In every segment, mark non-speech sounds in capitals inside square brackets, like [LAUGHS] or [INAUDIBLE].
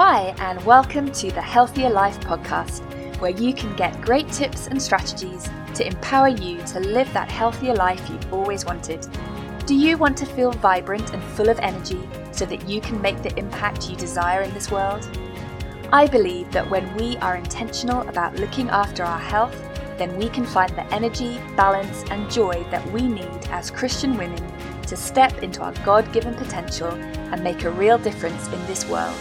Hi, and welcome to the Healthier Life podcast, where you can get great tips and strategies to empower you to live that healthier life you've always wanted. Do you want to feel vibrant and full of energy so that you can make the impact you desire in this world? I believe that when we are intentional about looking after our health, then we can find the energy, balance, and joy that we need as Christian women to step into our God given potential and make a real difference in this world.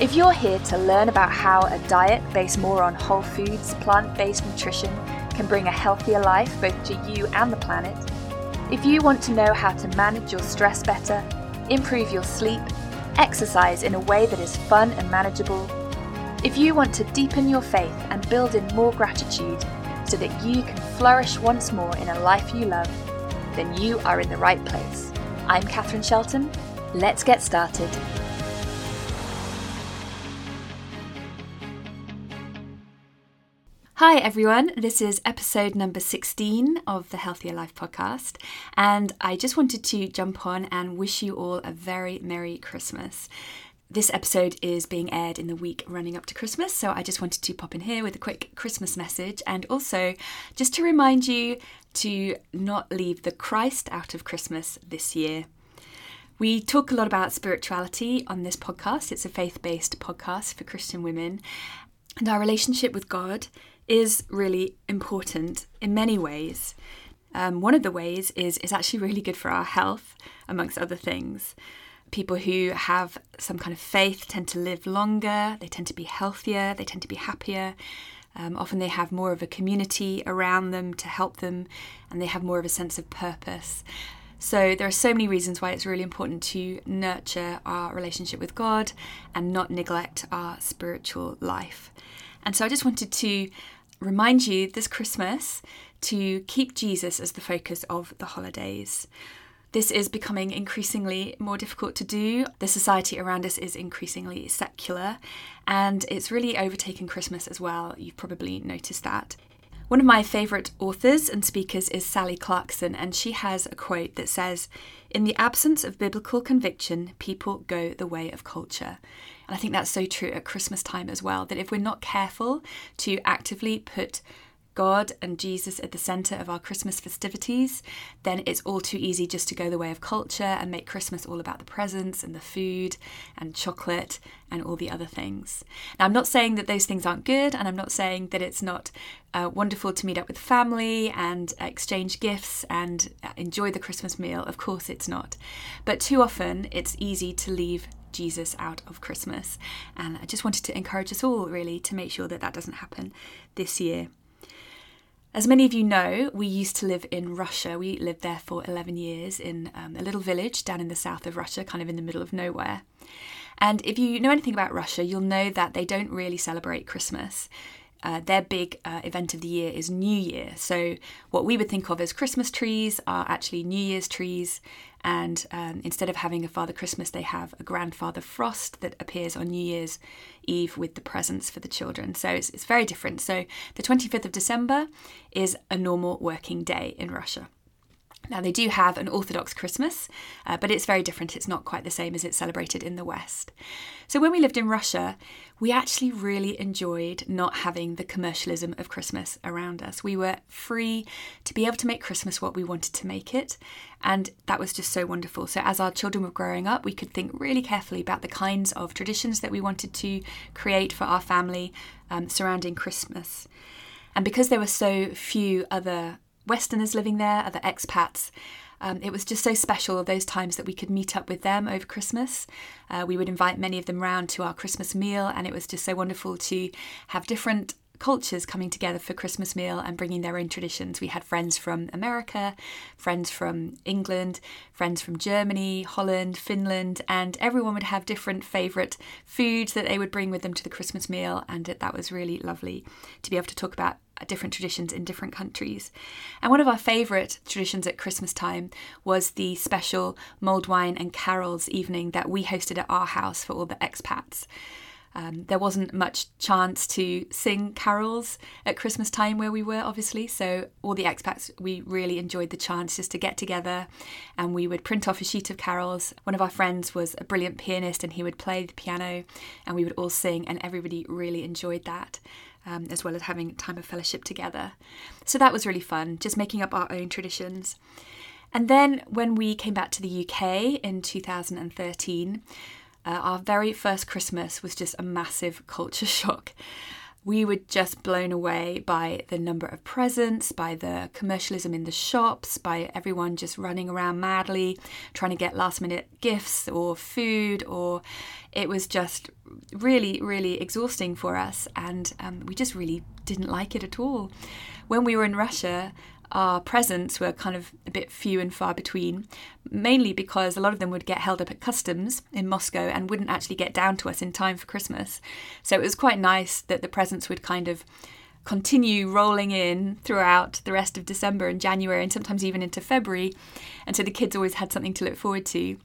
If you're here to learn about how a diet based more on whole foods, plant based nutrition can bring a healthier life both to you and the planet, if you want to know how to manage your stress better, improve your sleep, exercise in a way that is fun and manageable, if you want to deepen your faith and build in more gratitude so that you can flourish once more in a life you love, then you are in the right place. I'm Catherine Shelton. Let's get started. Hi, everyone. This is episode number 16 of the Healthier Life podcast. And I just wanted to jump on and wish you all a very Merry Christmas. This episode is being aired in the week running up to Christmas, so I just wanted to pop in here with a quick Christmas message and also just to remind you to not leave the Christ out of Christmas this year. We talk a lot about spirituality on this podcast. It's a faith based podcast for Christian women. And our relationship with God is really important in many ways. Um, one of the ways is, is actually really good for our health, amongst other things. People who have some kind of faith tend to live longer, they tend to be healthier, they tend to be happier. Um, often they have more of a community around them to help them, and they have more of a sense of purpose. So, there are so many reasons why it's really important to nurture our relationship with God and not neglect our spiritual life. And so, I just wanted to remind you this Christmas to keep Jesus as the focus of the holidays. This is becoming increasingly more difficult to do. The society around us is increasingly secular, and it's really overtaken Christmas as well. You've probably noticed that. One of my favourite authors and speakers is Sally Clarkson, and she has a quote that says, In the absence of biblical conviction, people go the way of culture. And I think that's so true at Christmas time as well, that if we're not careful to actively put God and Jesus at the centre of our Christmas festivities, then it's all too easy just to go the way of culture and make Christmas all about the presents and the food and chocolate and all the other things. Now, I'm not saying that those things aren't good, and I'm not saying that it's not uh, wonderful to meet up with family and exchange gifts and uh, enjoy the Christmas meal. Of course, it's not. But too often, it's easy to leave Jesus out of Christmas. And I just wanted to encourage us all, really, to make sure that that doesn't happen this year. As many of you know, we used to live in Russia. We lived there for 11 years in um, a little village down in the south of Russia, kind of in the middle of nowhere. And if you know anything about Russia, you'll know that they don't really celebrate Christmas. Uh, their big uh, event of the year is New Year. So, what we would think of as Christmas trees are actually New Year's trees, and um, instead of having a Father Christmas, they have a Grandfather Frost that appears on New Year's Eve with the presents for the children. So it's, it's very different. So the 25th of December is a normal working day in Russia. Now, they do have an Orthodox Christmas, uh, but it's very different. It's not quite the same as it's celebrated in the West. So, when we lived in Russia, we actually really enjoyed not having the commercialism of Christmas around us. We were free to be able to make Christmas what we wanted to make it, and that was just so wonderful. So, as our children were growing up, we could think really carefully about the kinds of traditions that we wanted to create for our family um, surrounding Christmas. And because there were so few other Westerners living there, other expats. Um, it was just so special those times that we could meet up with them over Christmas. Uh, we would invite many of them round to our Christmas meal, and it was just so wonderful to have different cultures coming together for Christmas meal and bringing their own traditions. We had friends from America, friends from England, friends from Germany, Holland, Finland, and everyone would have different favourite foods that they would bring with them to the Christmas meal, and that was really lovely to be able to talk about uh, different traditions in different countries. And one of our favourite traditions at Christmas time was the special mulled wine and carols evening that we hosted at our house for all the expats. Um, there wasn't much chance to sing carols at Christmas time where we were, obviously. So, all the expats, we really enjoyed the chance just to get together and we would print off a sheet of carols. One of our friends was a brilliant pianist and he would play the piano and we would all sing, and everybody really enjoyed that. Um, as well as having time of fellowship together. So that was really fun, just making up our own traditions. And then when we came back to the UK in 2013, uh, our very first Christmas was just a massive culture [LAUGHS] shock. We were just blown away by the number of presents, by the commercialism in the shops, by everyone just running around madly trying to get last minute gifts or food, or it was just really, really exhausting for us. And um, we just really didn't like it at all. When we were in Russia, our presents were kind of a bit few and far between, mainly because a lot of them would get held up at customs in Moscow and wouldn't actually get down to us in time for Christmas. So it was quite nice that the presents would kind of continue rolling in throughout the rest of December and January and sometimes even into February. And so the kids always had something to look forward to.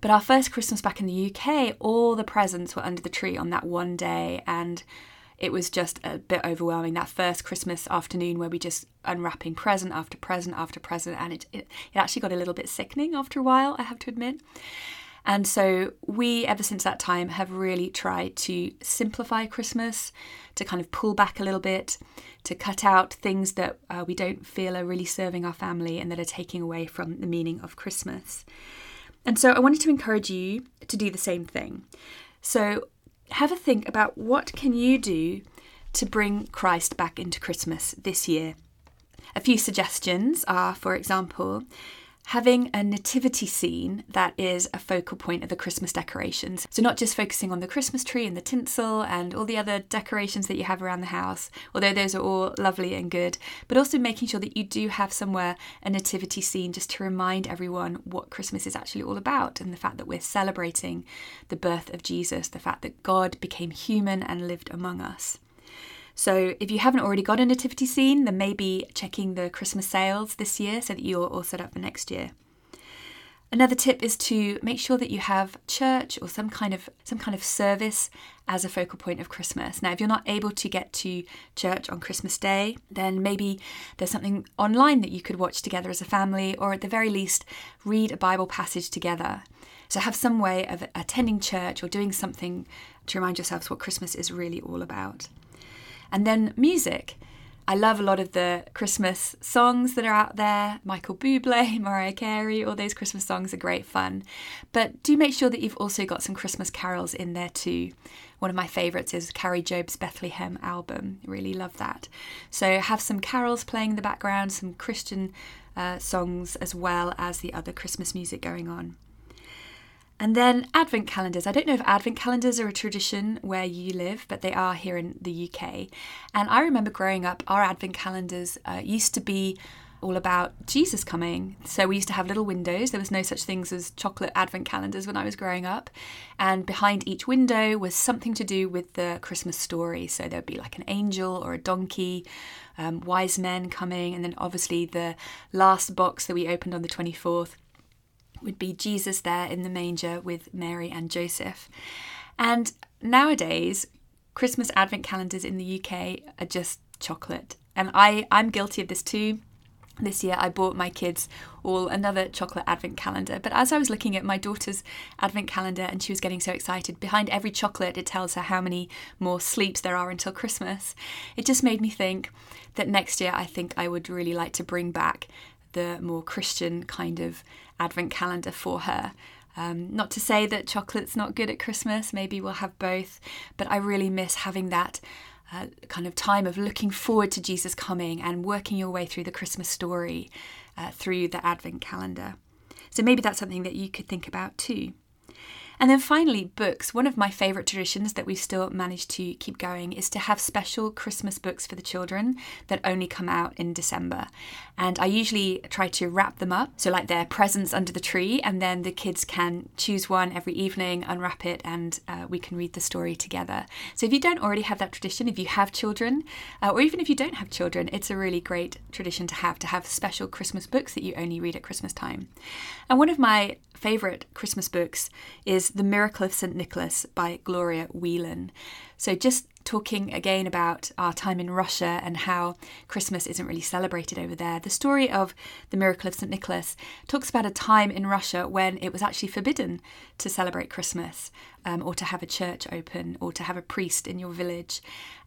But our first Christmas back in the UK, all the presents were under the tree on that one day. And it was just a bit overwhelming that first Christmas afternoon where we just unwrapping present after present after present, and it, it, it actually got a little bit sickening after a while, I have to admit. And so we, ever since that time, have really tried to simplify Christmas, to kind of pull back a little bit, to cut out things that uh, we don't feel are really serving our family and that are taking away from the meaning of Christmas. And so I wanted to encourage you to do the same thing. So have a think about what can you do to bring Christ back into Christmas this year. A few suggestions are, for example, having a nativity scene that is a focal point of the Christmas decorations. So, not just focusing on the Christmas tree and the tinsel and all the other decorations that you have around the house, although those are all lovely and good, but also making sure that you do have somewhere a nativity scene just to remind everyone what Christmas is actually all about and the fact that we're celebrating the birth of Jesus, the fact that God became human and lived among us. So if you haven't already got a nativity scene, then maybe checking the Christmas sales this year so that you're all set up for next year. Another tip is to make sure that you have church or some kind of some kind of service as a focal point of Christmas. Now, if you're not able to get to church on Christmas Day, then maybe there's something online that you could watch together as a family, or at the very least, read a Bible passage together. So, have some way of attending church or doing something to remind yourselves what Christmas is really all about. And then music. I love a lot of the Christmas songs that are out there. Michael Bublé, [LAUGHS] Mariah Carey, all those Christmas songs are great fun. But do make sure that you've also got some Christmas carols in there too. One of my favourites is Kari Jobe's Bethlehem album. Really love that. So have some carols playing in the background, some Christian uh, songs as well as the other Christmas music going on. And then advent calendars. I don't know if advent calendars are a tradition where you live, but they are here in the UK. And I remember growing up, our advent calendars uh, used to be all about Jesus coming. So we used to have little windows. There was no such things as chocolate advent calendars when I was growing up. And behind each window was something to do with the Christmas story. So there'd be like an angel or a donkey, um, wise men coming, and then obviously the last box that we opened on the 24th would be Jesus there in the manger with Mary and Joseph. And nowadays, Christmas advent calendars in the UK are just chocolate. And I, I'm guilty of this too. This year, I bought my kids all another chocolate advent calendar. But as I was looking at my daughter's advent calendar and she was getting so excited, behind every chocolate, it tells her how many more sleeps there are until Christmas. It just made me think that next year, I think I would really like to bring back the more Christian kind of advent calendar for her. Um, not to say that chocolate's not good at Christmas, maybe we'll have both, but I really miss having that uh, kind of time of looking forward to Jesus coming and working your way through the Christmas story uh, through the advent calendar. So maybe that's something that you could think about too. And then finally, books. One of my favourite traditions that we've still managed to keep going is to have special Christmas books for the children that only come out in December. And I usually try to wrap them up, so like their presents under the tree, and then the kids can choose one every evening, unwrap it, and uh, we can read the story together. So if you don't already have that tradition, if you have children, uh, or even if you don't have children, it's a really great tradition to have to have special Christmas books that you only read at Christmas time. And one of my favourite Christmas books is The Miracle of St. Nicholas by Gloria Whelan. So, just talking again about our time in Russia and how Christmas isn't really celebrated over there. The story of the miracle of St. Nicholas talks about a time in Russia when it was actually forbidden to celebrate Christmas um, or to have a church open or to have a priest in your village.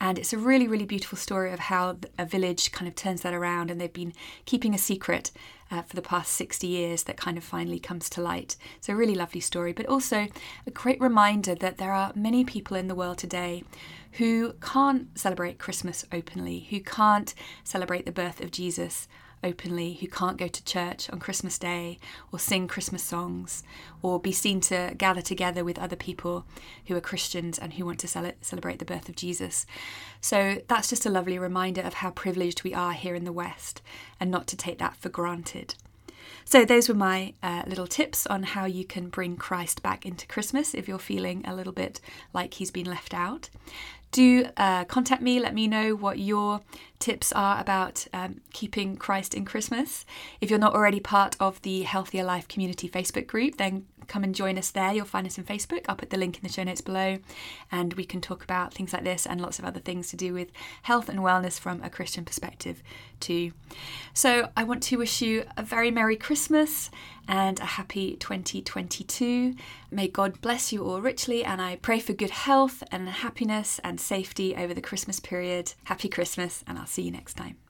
And it's a really, really beautiful story of how a village kind of turns that around and they've been keeping a secret uh, for the past 60 years that kind of finally comes to light. So, a really lovely story, but also a great reminder that there are many people in the world today who can't celebrate Christmas openly, who can't celebrate the birth of Jesus openly, who can't go to church on Christmas Day or sing Christmas songs or be seen to gather together with other people who are Christians and who want to cel- celebrate the birth of Jesus. So that's just a lovely reminder of how privileged we are here in the West and not to take that for granted. So, those were my uh, little tips on how you can bring Christ back into Christmas if you're feeling a little bit like he's been left out do uh, contact me. Let me know what your tips are about um, keeping Christ in Christmas. If you're not already part of the Healthier Life Community Facebook group, then come and join us there. You'll find us on Facebook. I'll put the link in the show notes below, and we can talk about things like this and lots of other things to do with health and wellness from a Christian perspective, too. So, I want to wish you a very Merry Christmas and a happy 2022. May God bless you all richly, and I pray for good health and happiness and safety over the Christmas period. Happy Christmas, and I'll see you next time.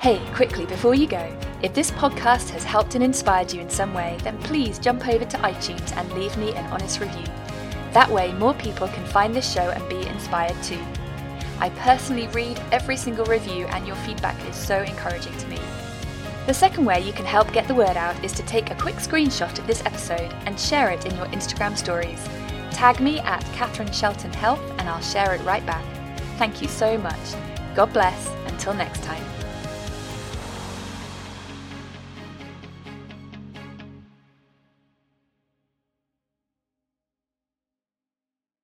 Hey, quickly before you go, if this podcast has helped and inspired you in some way, then please jump over to iTunes and leave me an honest review. That way, more people can find this show and be inspired too. I personally read every single review, and your feedback is so encouraging to me. The second way you can help get the word out is to take a quick screenshot of this episode and share it in your Instagram stories. Tag me at Catherine Shelton Health and I'll share it right back. Thank you so much. God bless. Until next time.